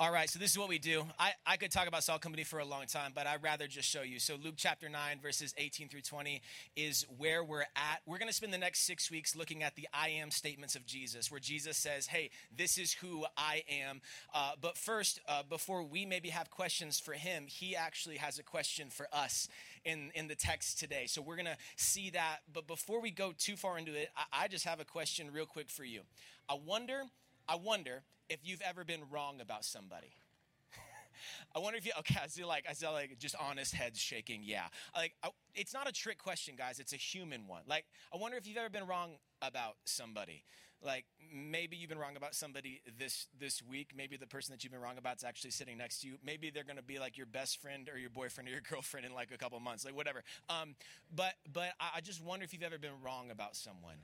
All right, so this is what we do. I, I could talk about Salt Company for a long time, but I'd rather just show you. So, Luke chapter 9, verses 18 through 20 is where we're at. We're going to spend the next six weeks looking at the I am statements of Jesus, where Jesus says, Hey, this is who I am. Uh, but first, uh, before we maybe have questions for him, he actually has a question for us in, in the text today. So, we're going to see that. But before we go too far into it, I, I just have a question real quick for you. I wonder, I wonder if you've ever been wrong about somebody. I wonder if you okay. I see like I see like just honest heads shaking. Yeah, like I, it's not a trick question, guys. It's a human one. Like I wonder if you've ever been wrong about somebody. Like maybe you've been wrong about somebody this this week. Maybe the person that you've been wrong about is actually sitting next to you. Maybe they're going to be like your best friend or your boyfriend or your girlfriend in like a couple months. Like whatever. Um, but but I just wonder if you've ever been wrong about someone.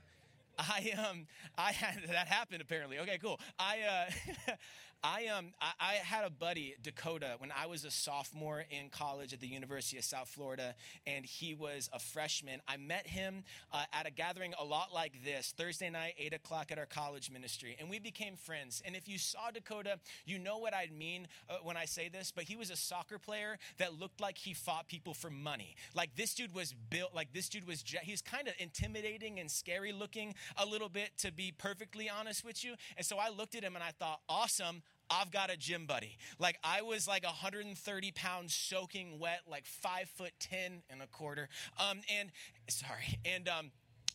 I um I had that happened apparently. Okay, cool. I uh I um I, I, had a buddy Dakota when I was a sophomore in college at the University of South Florida, and he was a freshman. I met him uh, at a gathering a lot like this Thursday night, eight o'clock at our college ministry, and we became friends. And if you saw Dakota, you know what I mean uh, when I say this. But he was a soccer player that looked like he fought people for money. Like this dude was built. Like this dude was. He's kind of intimidating and scary looking a little bit, to be perfectly honest with you. And so I looked at him and I thought, awesome. I've got a gym buddy. Like I was like 130 pounds soaking wet, like five foot 10 and a quarter. Um, and sorry. And, um,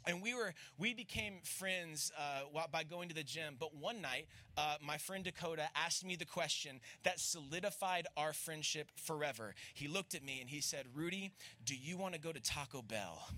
and we were we became friends uh, by going to the gym but one night uh, my friend dakota asked me the question that solidified our friendship forever he looked at me and he said rudy do you want to go to taco bell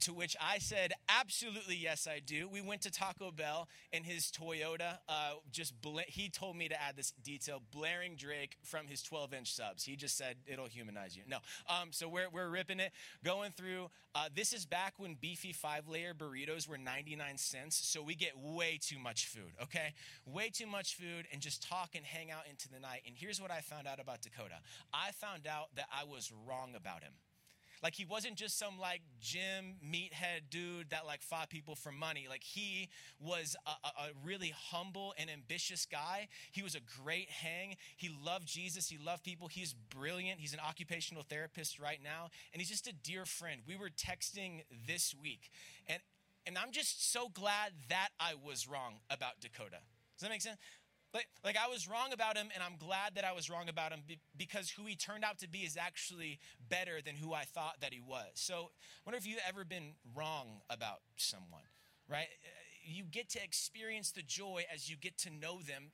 to which I said, absolutely, yes, I do. We went to Taco Bell in his Toyota. Uh, just bla- he told me to add this detail: blaring Drake from his 12-inch subs. He just said it'll humanize you. No, um, so we're we're ripping it, going through. Uh, this is back when beefy five-layer burritos were 99 cents. So we get way too much food. Okay, way too much food, and just talk and hang out into the night. And here's what I found out about Dakota. I found out that I was wrong about him. Like he wasn't just some like gym meathead dude that like fought people for money. Like he was a, a, really humble and ambitious guy. He was a great hang. He loved Jesus. He loved people. He's brilliant. He's an occupational therapist right now, and he's just a dear friend. We were texting this week, and and I'm just so glad that I was wrong about Dakota. Does that make sense? Like, like I was wrong about him, and I'm glad that I was wrong about him because who he turned out to be is actually better than who I thought that he was. So I wonder if you've ever been wrong about someone, right? Uh, you get to experience the joy as you get to know them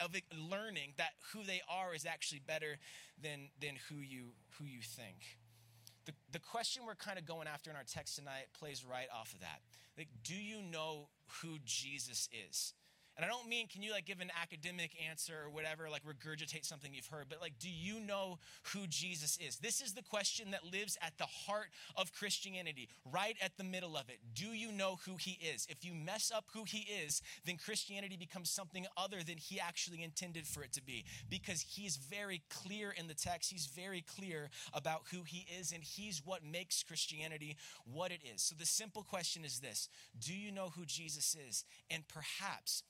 of learning that who they are is actually better than, than who, you, who you think. The, the question we're kind of going after in our text tonight plays right off of that. Like, do you know who Jesus is? And I don't mean can you like give an academic answer or whatever, like regurgitate something you've heard, but like, do you know who Jesus is? This is the question that lives at the heart of Christianity, right at the middle of it. Do you know who he is? If you mess up who he is, then Christianity becomes something other than he actually intended for it to be because he's very clear in the text. He's very clear about who he is, and he's what makes Christianity what it is. So the simple question is this Do you know who Jesus is? And perhaps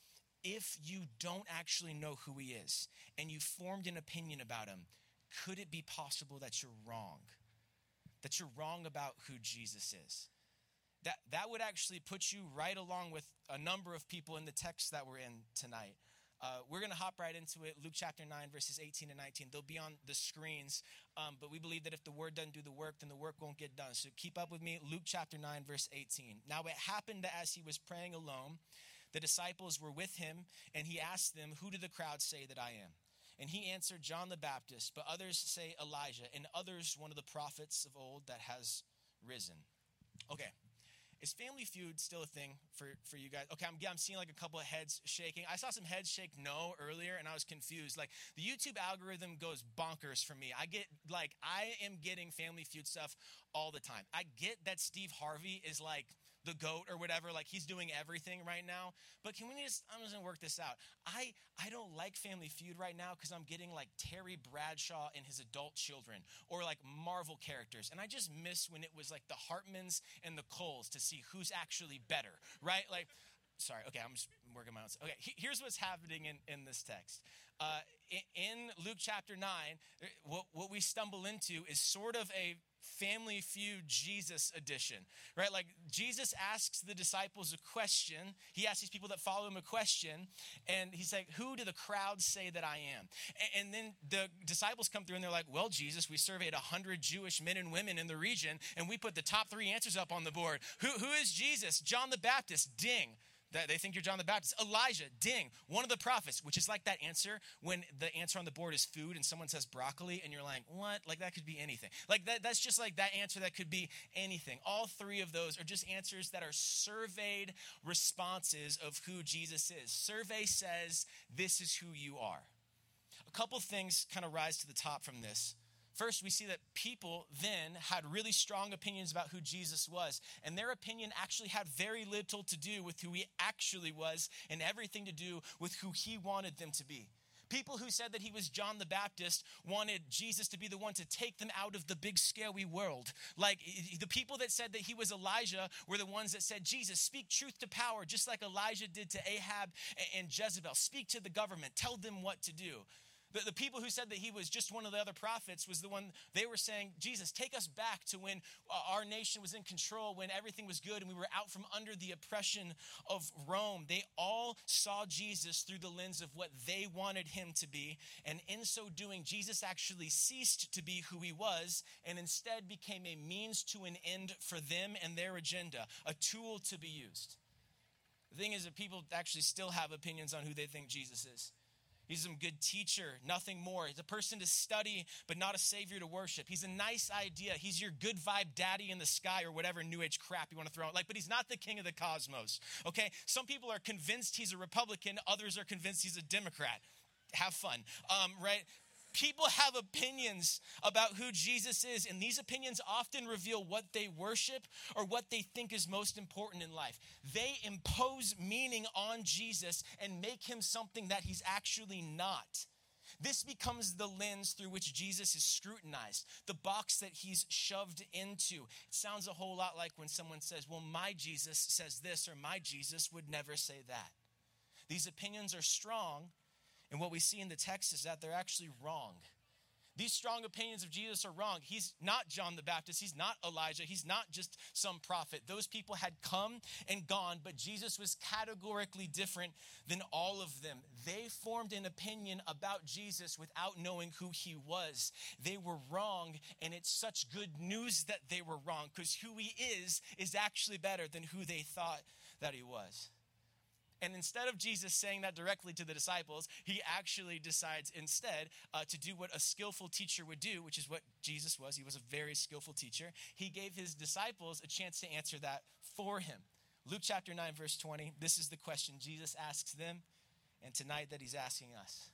if you don't actually know who he is and you formed an opinion about him, could it be possible that you're wrong? That you're wrong about who Jesus is? That, that would actually put you right along with a number of people in the text that we're in tonight. Uh, we're going to hop right into it. Luke chapter 9, verses 18 and 19. They'll be on the screens, um, but we believe that if the word doesn't do the work, then the work won't get done. So keep up with me. Luke chapter 9, verse 18. Now it happened that as he was praying alone, the disciples were with him, and he asked them, Who do the crowd say that I am? And he answered, John the Baptist, but others say Elijah, and others one of the prophets of old that has risen. Okay, is Family Feud still a thing for, for you guys? Okay, I'm, yeah, I'm seeing like a couple of heads shaking. I saw some heads shake no earlier, and I was confused. Like the YouTube algorithm goes bonkers for me. I get like I am getting Family Feud stuff all the time. I get that Steve Harvey is like the goat or whatever like he's doing everything right now. But can we just i'm just gonna work this out. I i don't like family feud right now because i'm getting like terry bradshaw and his adult children or like marvel characters. And i just miss when it was like the hartmans and the coles to see who's actually better right? Like sorry okay i'm just working my own okay here's what's happening in, in this text uh, in Luke chapter 9, uh, what, what we stumble into is sort of a family feud Jesus edition, right? Like Jesus asks the disciples a question. He asks these people that follow him a question, and he's like, Who do the crowds say that I am? And, then the disciples come through and they're like, Well, Jesus, we surveyed 100 Jewish men and women in the region, and we put the top three answers up on the board. Who, who is Jesus? John the Baptist, ding. That they think you're John the Baptist. Elijah, ding, one of the prophets, which is like that answer when the answer on the board is food and someone says broccoli and you're like, what? Like that could be anything. Like that, that's just like that answer that could be anything. All three of those are just answers that are surveyed responses of who Jesus is. Survey says, this is who you are. A couple things kind of rise to the top from this. First, we see that people then had really strong opinions about who Jesus was, and their opinion actually had very little to do with who he actually was and everything to do with who he wanted them to be. People who said that he was John the Baptist wanted Jesus to be the one to take them out of the big scary world. Like the people that said that he was Elijah were the ones that said, Jesus, speak truth to power, just like Elijah did to Ahab and Jezebel. Speak to the government, tell them what to do. The, the people who said that he was just one of the other prophets was the one they were saying, Jesus, take us back to when uh, our nation was in control, when everything was good and we were out from under the oppression of Rome. They all saw Jesus through the lens of what they wanted him to be. And in so doing, Jesus actually ceased to be who he was and instead became a means to an end for them and their agenda, a tool to be used. The thing is that people actually still have opinions on who they think Jesus is. He's some good teacher, nothing more. He's a person to study, but not a savior to worship. He's a nice idea. He's your good vibe daddy in the sky or whatever new age crap you want to throw out. Like, but he's not the king of the cosmos. Okay? Some people are convinced he's a Republican, others are convinced he's a Democrat. Have fun. Um, right? People have opinions about who Jesus is, and these opinions often reveal what they worship or what they think is most important in life. They impose meaning on Jesus and make him something that he's actually not. This becomes the lens through which Jesus is scrutinized, the box that he's shoved into. It sounds a whole lot like when someone says, Well, my Jesus says this, or my Jesus would never say that. These opinions are strong and what we see in the text is that they're actually wrong. These strong opinions of Jesus are wrong. He's not John the Baptist. He's not Elijah. He's not just some prophet. Those people had come and gone, but Jesus was categorically different than all of them. They formed an opinion about Jesus without knowing who he was. They were wrong, and it's such good news that they were wrong because who he is is actually better than who they thought that he was. And instead of Jesus saying that directly to the disciples, he actually decides instead uh, to do what a skillful teacher would do, which is what Jesus was. He was a very skillful teacher. He gave his disciples a chance to answer that for him. Luke chapter 9, verse 20, this is the question Jesus asks them, and tonight that he's asking us.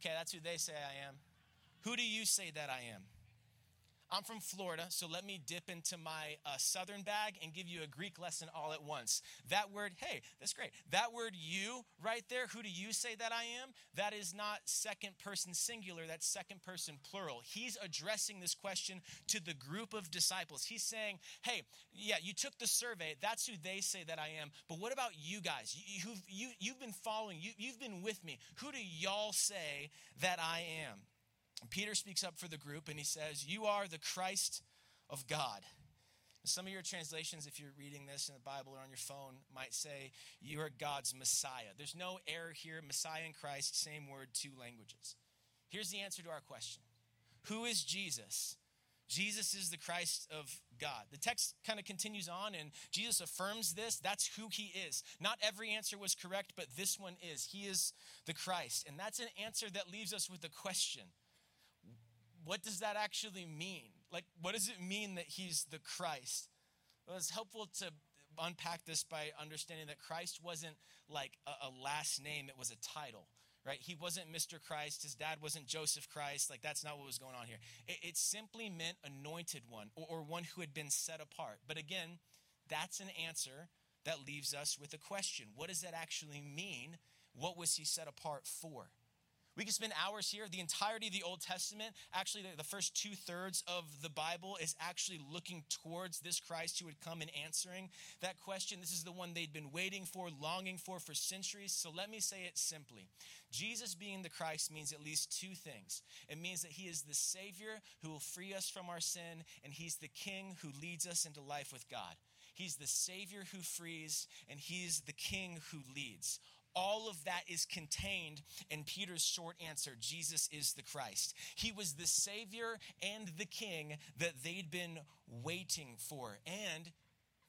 Okay, that's who they say I am. Who do you say that I am? I'm from Florida, so let me dip into my uh, southern bag and give you a Greek lesson all at once. That word, hey, that's great. That word you right there, who do you say that I am? That is not second person singular, that's second person plural. He's addressing this question to the group of disciples. He's saying, hey, yeah, you took the survey, that's who they say that I am, but what about you guys? You, have you, you've been following, you, you've been with me. Who do y'all say that I am? Peter speaks up for the group and he says, You are the Christ of God. Some of your translations, if you're reading this in the Bible or on your phone, might say, You are God's Messiah. There's no error here. Messiah and Christ, same word, two languages. Here's the answer to our question Who is Jesus? Jesus is the Christ of God. The text kind of continues on, and Jesus affirms this. That's who he is. Not every answer was correct, but this one is. He is the Christ. And that's an answer that leaves us with a question what does that actually mean? Like, what does it mean that he's the Christ? Well, it's helpful to unpack this by understanding that Christ wasn't like a, a last name, it was a title right? He wasn't Mr. Christ. His dad wasn't Joseph Christ. Like, that's not what was going on here. It, it simply meant anointed one or, or, one who had been set apart. But again, that's an answer that leaves us with a question What does that actually mean? What was he set apart for? We could spend hours here. The entirety of the Old Testament, actually, the, first two thirds of the Bible, is actually looking towards this Christ who would come and answering that question. This is the one they'd been waiting for, longing for for centuries. So let me say it simply Jesus being the Christ means at least two things it means that he is the Savior who will free us from our sin, and he's the King who leads us into life with God. He's the Savior who frees, and he's the King who leads all of that is contained in Peter's short answer Jesus is the Christ. He was the Savior and the King that they'd been waiting for. And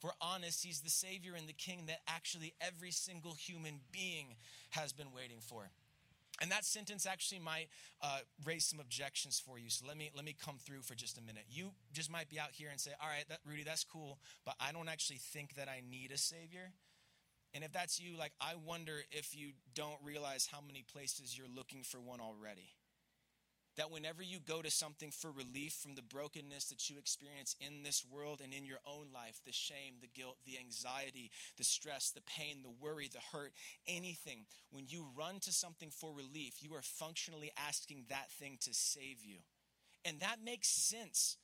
we're honest, He's the Savior and the King that actually every single human being has been waiting for. And that sentence actually might uh, raise some objections for you. So let me let me come through for just a minute. You just might be out here and say, "All right, that, Rudy, that's cool, but I don't actually think that I need a savior." And if that's you, like, I wonder if you don't realize how many places you're looking for one already. That whenever you go to something for relief from the brokenness that you experience in this world and in your own life, the shame, the guilt, the anxiety, the stress, the pain, the worry, the hurt, anything, when you run to something for relief, you are functionally asking that thing to save you. And that makes sense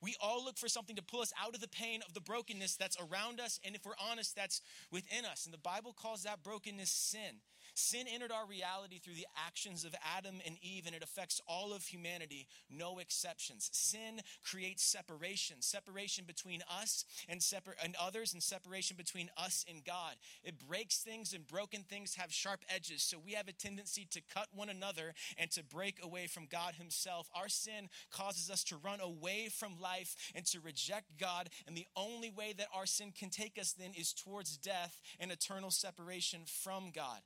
we all look for something to pull us out of the pain of the brokenness that's around us, and if we're honest, that's within us. And the Bible calls that brokenness sin. Sin entered our reality through the actions of Adam and Eve, and it affects all of humanity, no exceptions. Sin creates separation, separation between us and, separ- and others, and separation between us and God. It breaks things, and broken things have sharp edges. So we have a tendency to cut one another and to break away from God Himself. Our sin causes us to run away from life and to reject God. And the only way that our sin can take us then is towards death and eternal separation from God.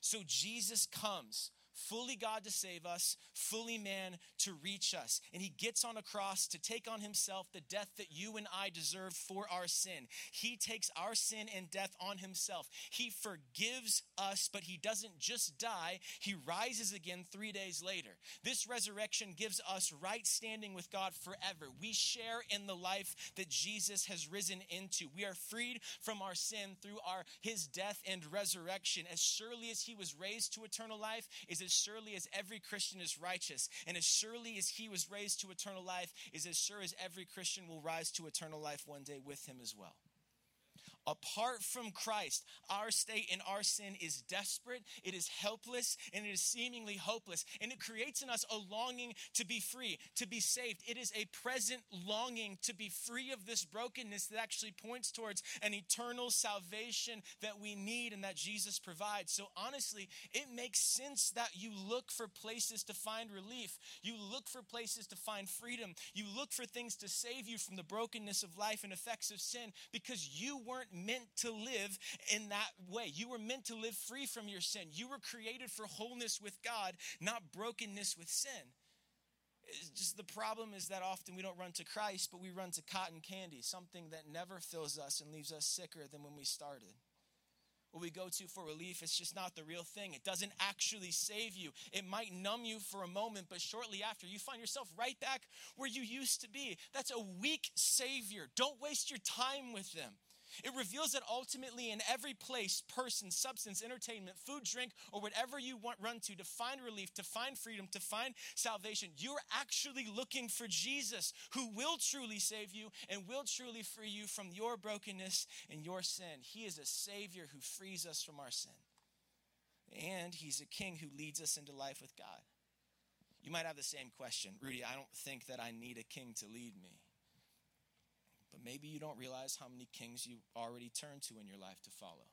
So Jesus comes fully God to save us, fully man to reach us. And he gets on a cross to take on himself the death that you and I deserve for our sin. He takes our sin and death on himself. He forgives us, but he doesn't just die, he rises again three days later. This resurrection gives us right standing with God forever. We share in the life that Jesus has risen into. We are freed from our sin through our his death and resurrection. As surely as he was raised to eternal life, is as surely as every Christian is righteous, and as surely as he was raised to eternal life, is as sure as every Christian will rise to eternal life one day with him as well. Apart from Christ, our state and our sin is desperate, it is helpless, and it is seemingly hopeless. And it creates in us a longing to be free, to be saved. It is a present longing to be free of this brokenness that actually points towards an eternal salvation that we need and that Jesus provides. So, honestly, it makes sense that you look for places to find relief. You look for places to find freedom. You look for things to save you from the brokenness of life and effects of sin because you weren't meant to live in that way. You were meant to live free from your sin. You were created for wholeness with God, not brokenness with sin. It's just the problem is that often we don't run to Christ, but we run to cotton candy, something that never fills us and leaves us sicker than when we started. What we go to for relief, it's just not the real thing. It doesn't actually save you. It might numb you for a moment, but shortly after, you find yourself right back where you used to be. That's a weak Savior. Don't waste your time with them. It reveals that ultimately, in every place, person, substance, entertainment, food, drink, or whatever you want run to to find relief, to find freedom, to find salvation, you're actually looking for Jesus who will truly save you and will truly free you from your brokenness and your sin. He is a Savior who frees us from our sin. And He's a King who leads us into life with God. You might have the same question Rudy, I don't think that I need a king to lead me. But maybe you don't realize how many kings you already turned to in your life to follow.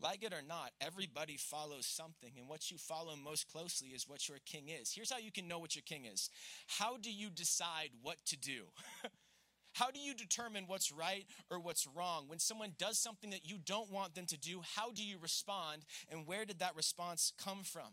Like it or not, everybody follows something, and what you follow most closely is what your king is. Here's how you can know what your king is How do you decide what to do? How do you determine what's right or what's wrong? When someone does something that you don't want them to do, how do you respond? And where did that response come from?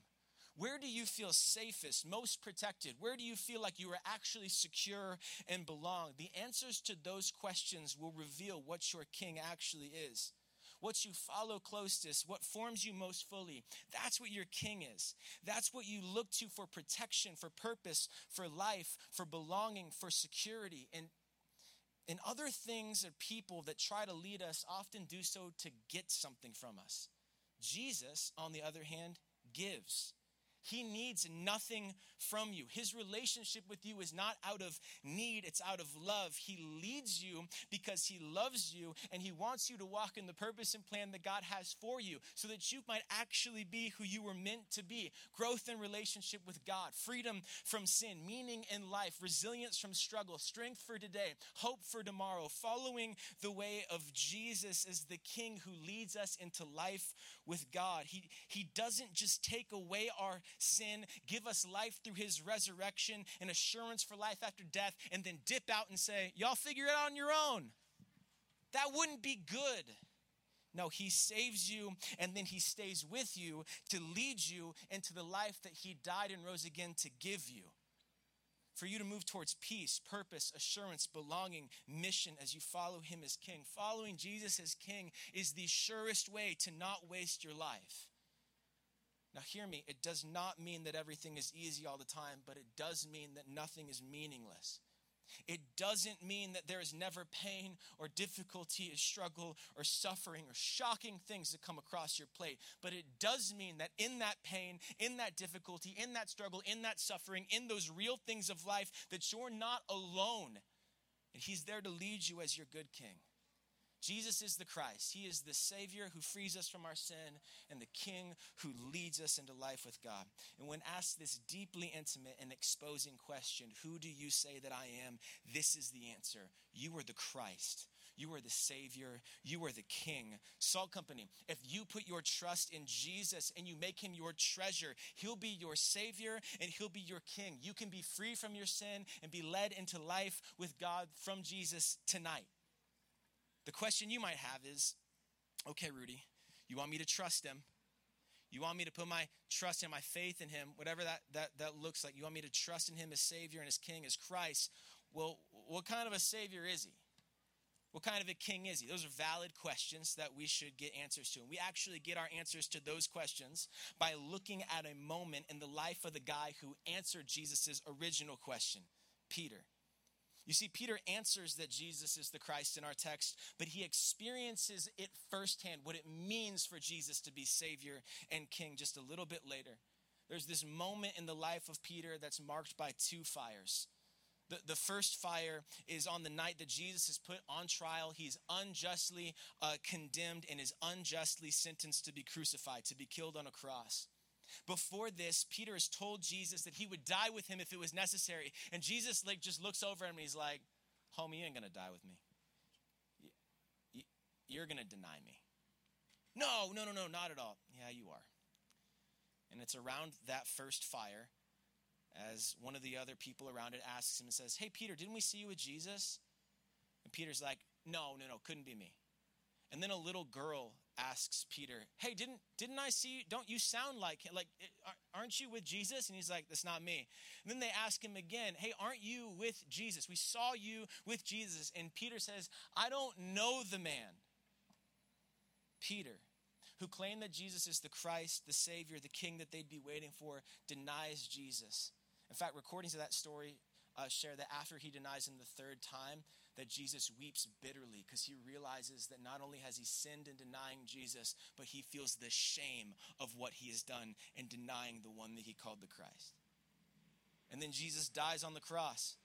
Where do you feel safest, most protected? Where do you feel like you are actually secure and belong? The answers to those questions will reveal what your king actually is. What you follow closest, what forms you most fully. That's what your king is. That's what you look to for protection, for purpose, for life, for belonging, for security. And and other things or people that try to lead us often do so to get something from us. Jesus, on the other hand, gives He needs nothing from you. His relationship with you is not out of need, it's out of love. He leads you because He loves you and He wants you to walk in the purpose and plan that God has for you so that you might actually be who you were meant to be. Growth in relationship with God, freedom from sin, meaning in life, resilience from struggle, strength for today, hope for tomorrow, following the way of Jesus as the King who leads us into life with God. He, he doesn't just take away our sin, give us life through his resurrection and assurance for life after death, and then dip out and say, Y'all figure it out on your own. That wouldn't be good. No, he saves you and then he stays with you to lead you into the life that he died and rose again to give you. For you to move towards peace, purpose, assurance, belonging, mission as you follow him as king. Following Jesus as king is the surest way to not waste your life. Now, hear me, it does not mean that everything is easy all the time, but it does mean that nothing is meaningless. It doesn't mean that there is never pain or difficulty or struggle or suffering or shocking things that come across your plate. But it does mean that in that pain, in that difficulty, in that struggle, in that suffering, in those real things of life, that you're not alone. And He's there to lead you as your good king. Jesus is the Christ. He is the Savior who frees us from our sin and the King who leads us into life with God. And when asked this deeply intimate and exposing question, Who do you say that I am? This is the answer You are the Christ. You are the Savior. You are the King. Salt Company, if you put your trust in Jesus and you make him your treasure, he'll be your Savior and he'll be your King. You can be free from your sin and be led into life with God from Jesus tonight. The question you might have is okay, Rudy, you want me to trust him? You want me to put my trust and my faith in him, whatever that, that, that looks like. You want me to trust in him as Savior and as King, as Christ. Well, what kind of a Savior is he? What kind of a king is he? Those are valid questions that we should get answers to. And we actually get our answers to those questions by looking at a moment in the life of the guy who answered Jesus' original question, Peter. You see, Peter answers that Jesus is the Christ in our text, but he experiences it firsthand, what it means for Jesus to be Savior and King just a little bit later. There's this moment in the life of Peter that's marked by two fires. The, the first fire is on the night that Jesus is put on trial. He's unjustly uh, condemned and is unjustly sentenced to be crucified, to be killed on a cross. Before this, Peter has told Jesus that he would die with him if it was necessary. And Jesus like just looks over him and he's like, homie, you ain't to die with me. You're to deny me. No, no, no, no, not at all. Yeah, you are. And it's around that first fire as one of the other people around it asks him and says, Hey, Peter, didn't we see you with Jesus? And Peter's like, No, no, no, couldn't be me. And then a little girl asks Peter, "Hey, didn't didn't I see? Don't you sound like like aren't you with Jesus?" And he's like, "That's not me." And then they ask him again, "Hey, aren't you with Jesus? We saw you with Jesus." And Peter says, "I don't know the man." Peter, who claimed that Jesus is the Christ, the Savior, the King that they'd be waiting for, denies Jesus. In fact, recordings of that story uh, share that after he denies him the third time, that Jesus weeps bitterly because he realizes that not only has he sinned in denying Jesus, but he feels the shame of what he has done in denying the one that he called the Christ. And then Jesus dies on the cross.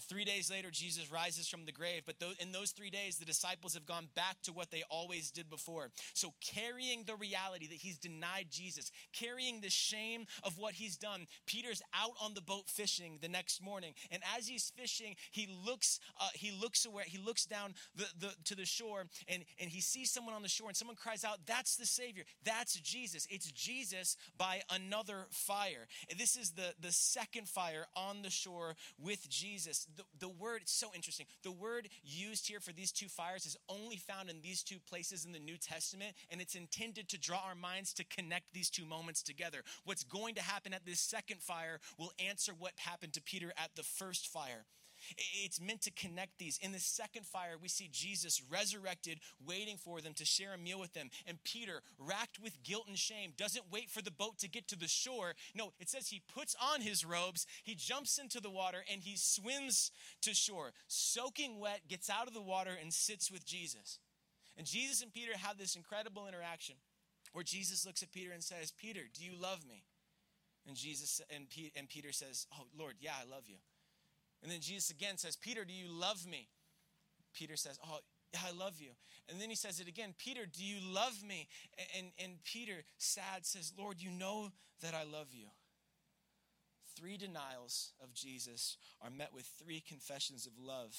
Three days later, Jesus rises from the grave, but in those three days, the disciples have gone back to what they always did before. So, carrying the reality that he's denied Jesus, carrying the shame of what he's done, Peter's out on the boat fishing the next morning, and as he's fishing, he looks, uh, he looks away, he looks down the, the, to the shore, and, and he sees someone on the shore, and someone cries out, "That's the Savior! That's Jesus! It's Jesus by another fire." This is the the second fire on the shore with Jesus the, the word, it's so interesting. The word used here for these two fires is only found in these two places in the New Testament, and it's intended to draw our minds to connect these two moments together. What's going to happen at this second fire will answer what happened to Peter at the first fire. It's meant to connect these. In the second fire, we see Jesus resurrected, waiting for them to share a meal with them. And Peter, racked with guilt and shame, doesn't wait for the boat to get to the shore. No, it says he puts on his robes, he jumps into the water, and he swims to shore. Soaking wet, gets out of the water, and sits with Jesus. And Jesus and Peter have this incredible interaction where Jesus looks at Peter and says, Peter, do you love me? And Jesus and, Peter says, Oh, Lord, yeah, I love you. And then Jesus again says, Peter, do you love me? Peter says, Oh, yeah, I love you. And then he says it again, Peter, do you love me? And, and, and Peter, sad, says, Lord, you know that I love you. Three denials of Jesus are met with three confessions of love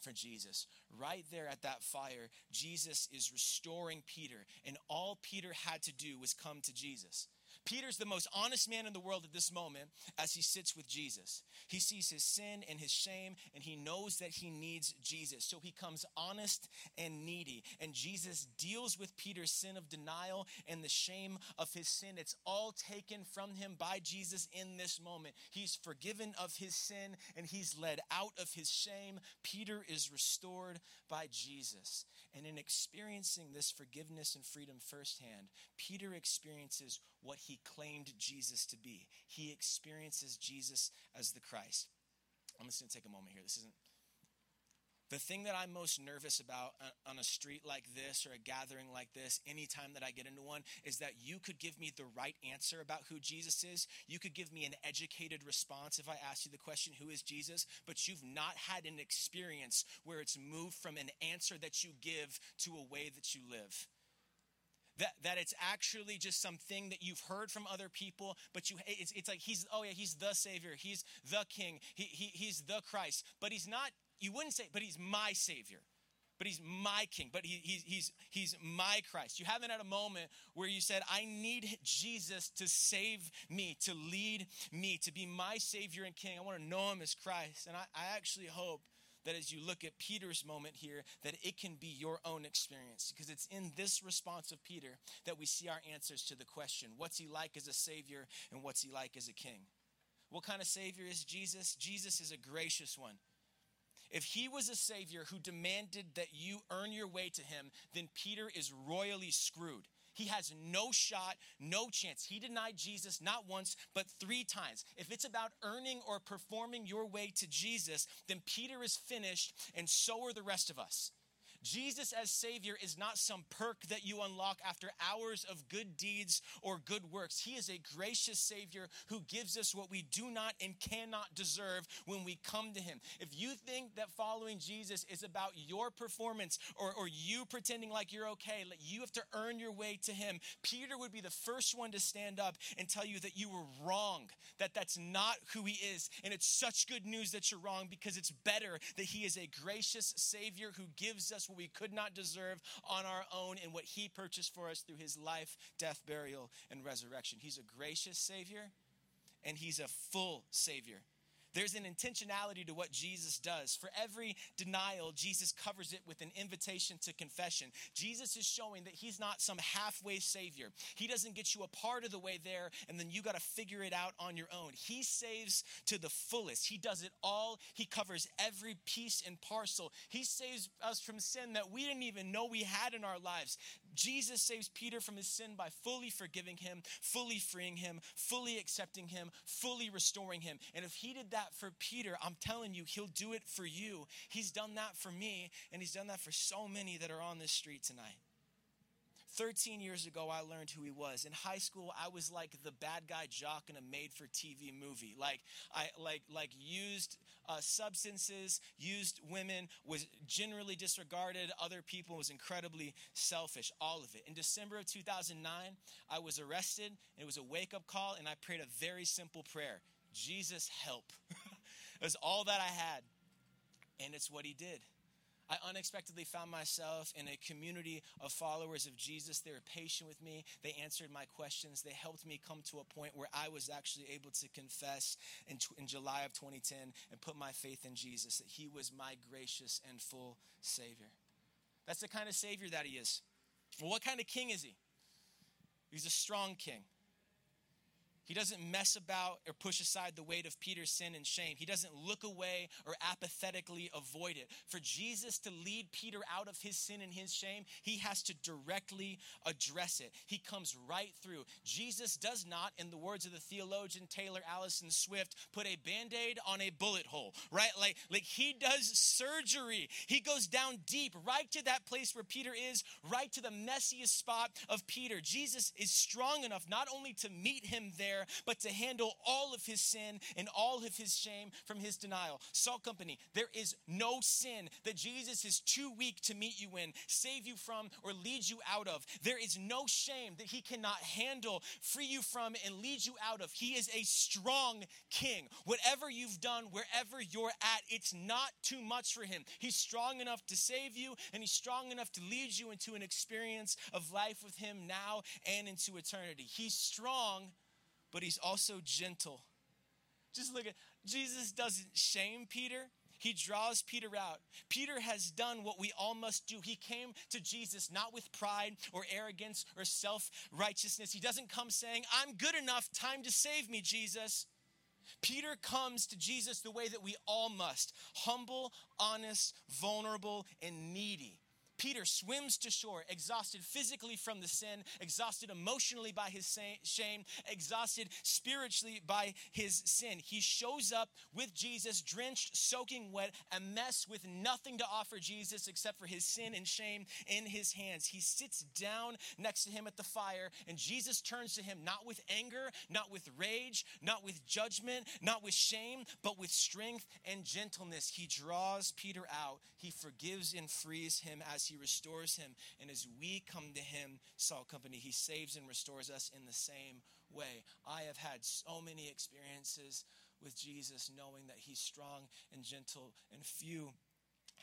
for Jesus. Right there at that fire, Jesus is restoring Peter, and all Peter had to do was come to Jesus. Peter's the most honest man in the world at this moment as he sits with Jesus. He sees his sin and his shame, and he knows that he needs Jesus. So he comes honest and needy. And Jesus deals with Peter's sin of denial and the shame of his sin. It's all taken from him by Jesus in this moment. He's forgiven of his sin and he's led out of his shame. Peter is restored by Jesus. And in experiencing this forgiveness and freedom firsthand, Peter experiences what he claimed Jesus to be. He experiences Jesus as the Christ. I'm just going to take a moment here. This isn't. The thing that I'm most nervous about on a street like this or a gathering like this, anytime that I get into one, is that you could give me the right answer about who Jesus is. You could give me an educated response if I ask you the question, Who is Jesus? But you've not had an experience where it's moved from an answer that you give to a way that you live that, that it's actually just something that you've heard from other people, but you it's, it's like he's oh yeah, he's the savior, he's the king, he, he, he's the Christ. But he's not, you wouldn't say, but he's my savior. But he's my king, but he, he, he's, he's my Christ. You haven't had a moment where you said, I need Jesus to save me, to lead me, to be my Savior and King. I want to know him as Christ. And I, I actually hope that as you look at Peter's moment here, that it can be your own experience. Because it's in this response of Peter that we see our answers to the question what's he like as a Savior and what's he like as a King? What kind of Savior is Jesus? Jesus is a gracious one. If he was a Savior who demanded that you earn your way to him, then Peter is royally screwed. He has no shot, no chance. He denied Jesus not once, but three times. If it's about earning or performing your way to Jesus, then Peter is finished, and so are the rest of us. Jesus as Savior is not some perk that you unlock after hours of good deeds or good works. He is a gracious Savior who gives us what we do not and cannot deserve when we come to Him. If you think that following Jesus is about your performance or, or you pretending like you're okay, like you have to earn your way to Him, Peter would be the first one to stand up and tell you that you were wrong, that that's not who He is. And it's such good news that you're wrong because it's better that He is a gracious Savior who gives us what we could not deserve on our own and what he purchased for us through his life, death, burial, and resurrection. He's a gracious Savior and he's a full Savior. There's an intentionality to what Jesus does. For every denial, Jesus covers it with an invitation to confession. Jesus is showing that he's not some halfway savior. He doesn't get you a part of the way there and then you got to figure it out on your own. He saves to the fullest. He does it all. He covers every piece and parcel. He saves us from sin that we didn't even know we had in our lives. Jesus saves Peter from his sin by fully forgiving him, fully freeing him, fully accepting him, fully restoring him. And if he did that for Peter, I'm telling you, he'll do it for you. He's done that for me, and he's done that for so many that are on this street tonight. 13 years ago, I learned who he was. In high school, I was like the bad guy jock in a made-for-TV movie. Like I like like used uh, substances, used women, was generally disregarded other people, was incredibly selfish. All of it. In December of 2009, I was arrested. It was a wake-up call, and I prayed a very simple prayer: Jesus, help. it was all that I had, and it's what he did. I unexpectedly found myself in a community of followers of Jesus. They were patient with me. They answered my questions. They helped me come to a point where I was actually able to confess in, in July of 2010 and put my faith in Jesus, that He was my gracious and full Savior. That's the kind of Savior that He is. Well, what kind of king is He? He's a strong king. He doesn't mess about or push aside the weight of Peter's sin and shame. He doesn't look away or apathetically avoid it. For Jesus to lead Peter out of his sin and his shame, he has to directly address it. He comes right through. Jesus does not, in the words of the theologian Taylor Alison Swift, put a band aid on a bullet hole, right? Like, like he does surgery. He goes down deep, right to that place where Peter is, right to the messiest spot of Peter. Jesus is strong enough not only to meet him there but to handle all of his sin and all of his shame from his denial. Salt Company, there is no sin that Jesus is too weak to meet you in, save you from, or lead you out of. There is no shame that he cannot handle, free you from, and lead you out of. He is a strong king. Whatever you've done, wherever you're at, it's not too much for him. He's strong enough to save you, and he's strong enough to lead you into an experience of life with him now and into eternity. He's strong, but he's also gentle. Just look at Jesus doesn't shame Peter. He draws Peter out. Peter has done what we all must do. He came to Jesus not with pride or arrogance or self righteousness. He doesn't come saying, I'm good enough, time to save me, Jesus. Peter comes to Jesus the way that we all must humble, honest, vulnerable, and needy. Peter swims to shore, exhausted physically from the sin, exhausted emotionally by his shame, exhausted spiritually by his sin. He shows up with Jesus, drenched, soaking wet, a mess with nothing to offer Jesus except for his sin and shame in his hands. He sits down next to him at the fire, and Jesus turns to him not with anger, not with rage, not with judgment, not with shame, but with strength and gentleness. He draws Peter out, he forgives and frees him as he he restores him. And as we come to him, Salt Company, he saves and restores us in the same way. I have had so many experiences with Jesus knowing that he's strong and gentle, and few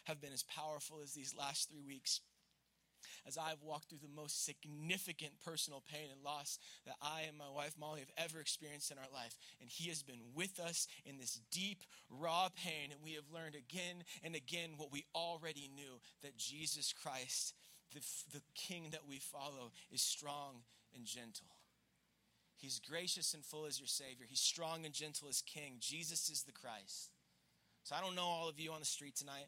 have been as powerful as these last three weeks as I've walked through the most significant personal pain and loss that I and my wife Molly have ever experienced in our life. And He has been with us in this deep, raw pain. And we have learned again and again what we already knew that Jesus Christ, the, the King that we follow, is strong and gentle. He's gracious and full as your Savior. He's strong and gentle as King. Jesus is the Christ. So I don't know all of you on the street tonight.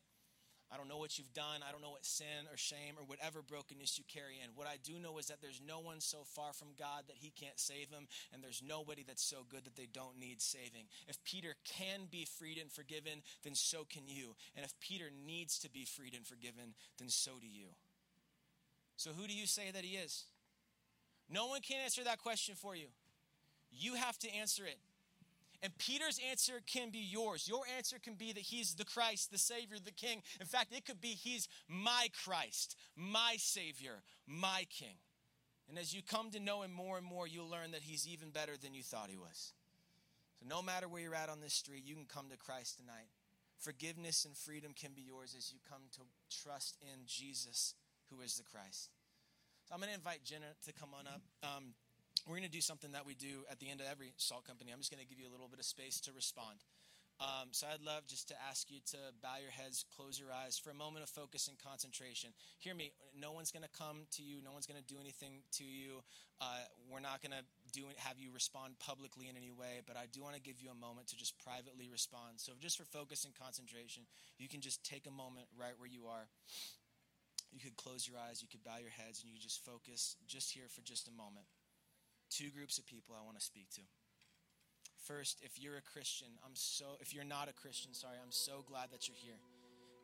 I don't know what you've done. I don't know what sin or shame or whatever brokenness you carry in. What I do know is that there's no one so far from God that he can't save him, and there's nobody that's so good that they don't need saving. If Peter can be freed and forgiven, then so can you. And if Peter needs to be freed and forgiven, then so do you. So who do you say that he is? No one can answer that question for you. You have to answer it. And Peter's answer can be yours. Your answer can be that he's the Christ, the Savior, the King. In fact, it could be he's my Christ, my Savior, my King. And as you come to know him more and more, you'll learn that he's even better than you thought he was. So, no matter where you're at on this street, you can come to Christ tonight. Forgiveness and freedom can be yours as you come to trust in Jesus, who is the Christ. So, I'm going to invite Jenna to come on up. Um, we're going to do something that we do at the end of every salt company. I'm just going to give you a little bit of space to respond. Um, so I'd love just to ask you to bow your heads, close your eyes for a moment of focus and concentration. Hear me. No one's going to come to you. No one's going to do anything to you. Uh, we're not going to do have you respond publicly in any way. But I do want to give you a moment to just privately respond. So just for focus and concentration, you can just take a moment right where you are. You could close your eyes. You could bow your heads, and you just focus just here for just a moment two groups of people I want to speak to. First, if you're a Christian, I'm so if you're not a Christian, sorry, I'm so glad that you're here.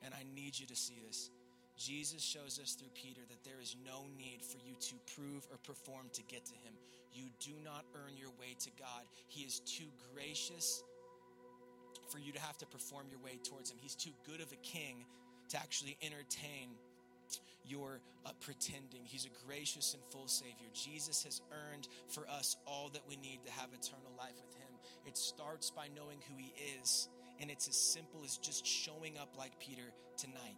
And I need you to see this. Jesus shows us through Peter that there is no need for you to prove or perform to get to him. You do not earn your way to God. He is too gracious for you to have to perform your way towards him. He's too good of a king to actually entertain your uh, pretending. He's a gracious and full Savior. Jesus has earned for us all that we need to have eternal life with Him. It starts by knowing who He is, and it's as simple as just showing up like Peter tonight,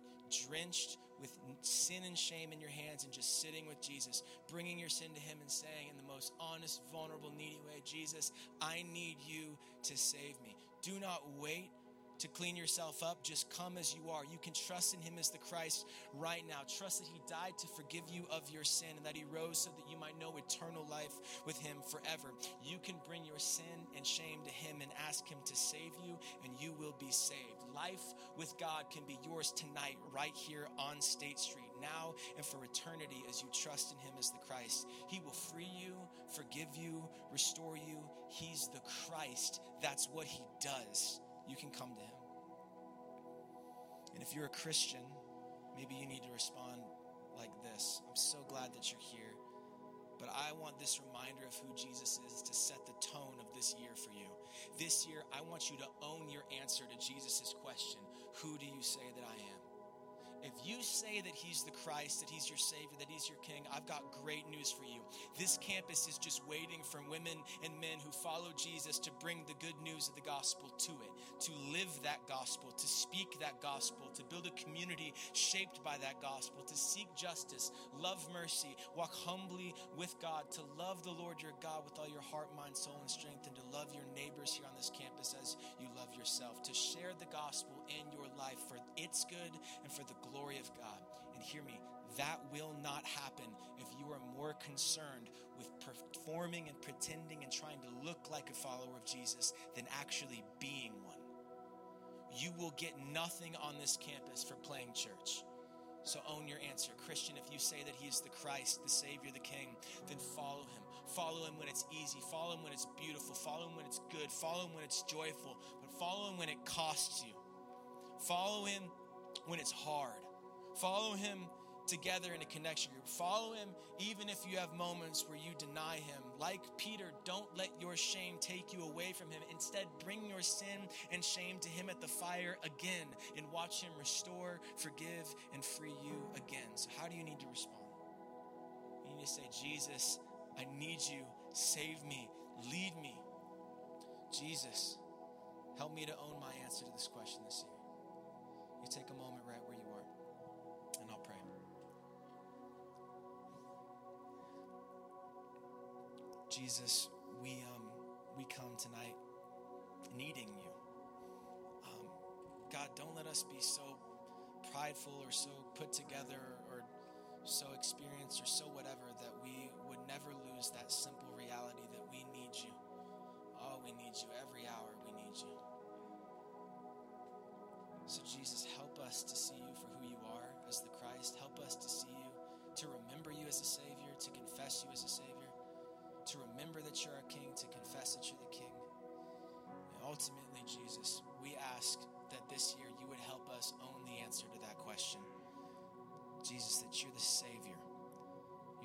drenched with sin and shame in your hands and just sitting with Jesus, bringing your sin to Him and saying in the most honest, vulnerable, needy way, Jesus, I need you to save me. Do not wait to clean yourself up. Just come as you are. You can trust in Him as the Christ right now. Trust that He died to forgive you of your sin and that He rose so that you might know eternal life with Him forever. You can bring your sin and shame to Him and ask Him to save you, and you will be saved. Life with God can be yours tonight, right here on State Street, now and for eternity as you trust in Him as the Christ. He will free you, forgive you, restore you. He's the Christ. That's what He does you can come to Him. And if you're a Christian, maybe you need to respond like this I'm so glad that you're here. But I want this reminder of who Jesus is to set the tone of this year for you. This year, I want you to own your answer to Jesus' question Who do you say that I am? If you say that He's the Christ, that He's your Savior, that He's your King, I've got great news for you. This campus is just waiting for women and men who follow Jesus to bring the good news of the gospel to it, to live that gospel, to speak that gospel, to build a community shaped by that gospel, to seek justice, love mercy, walk humbly with God, to love the Lord your God with all your heart, mind, soul, and strength, and to love your neighbors here on this campus as you love yourself, to share the gospel in your life its good and for the glory of God. And hear me, that will not happen if you are more concerned with performing and pretending and trying to look like a follower of Jesus than actually being one. You will get nothing on this campus for playing church. So own your answer. Christian, if you say that he is the Christ, the Savior, the King, then follow him. Follow him when it's easy. Follow him when it's beautiful. Follow him when it's good. Follow him when it's joyful. But follow him when it costs you. Follow him when it's hard. Follow him together in a connection group. Follow him even if you have moments where you deny him. Like Peter, don't let your shame take you away from him. Instead, bring your sin and shame to him at the fire again and watch him restore, forgive, and free you again. So, how do you need to respond? You need to say, Jesus, I need you. Save me. Lead me. Jesus, help me to own my answer to this question this year. Jesus, we um, we come tonight needing you. Um, God, don't let us be so prideful or so put together or so experienced or so whatever that we would never lose that simple reality that we need you. Oh, we need you every hour. We need you. So, Jesus, help us to see you for who you are as the Christ. Help us to see you, to remember you as a Savior, to confess you as a Savior to remember that you're our King, to confess that you're the King. And ultimately, Jesus, we ask that this year you would help us own the answer to that question. Jesus, that you're the Savior,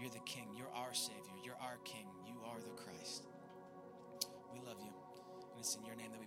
you're the King, you're our Savior, you're our King, you are the Christ. We love you. And it's in your name that we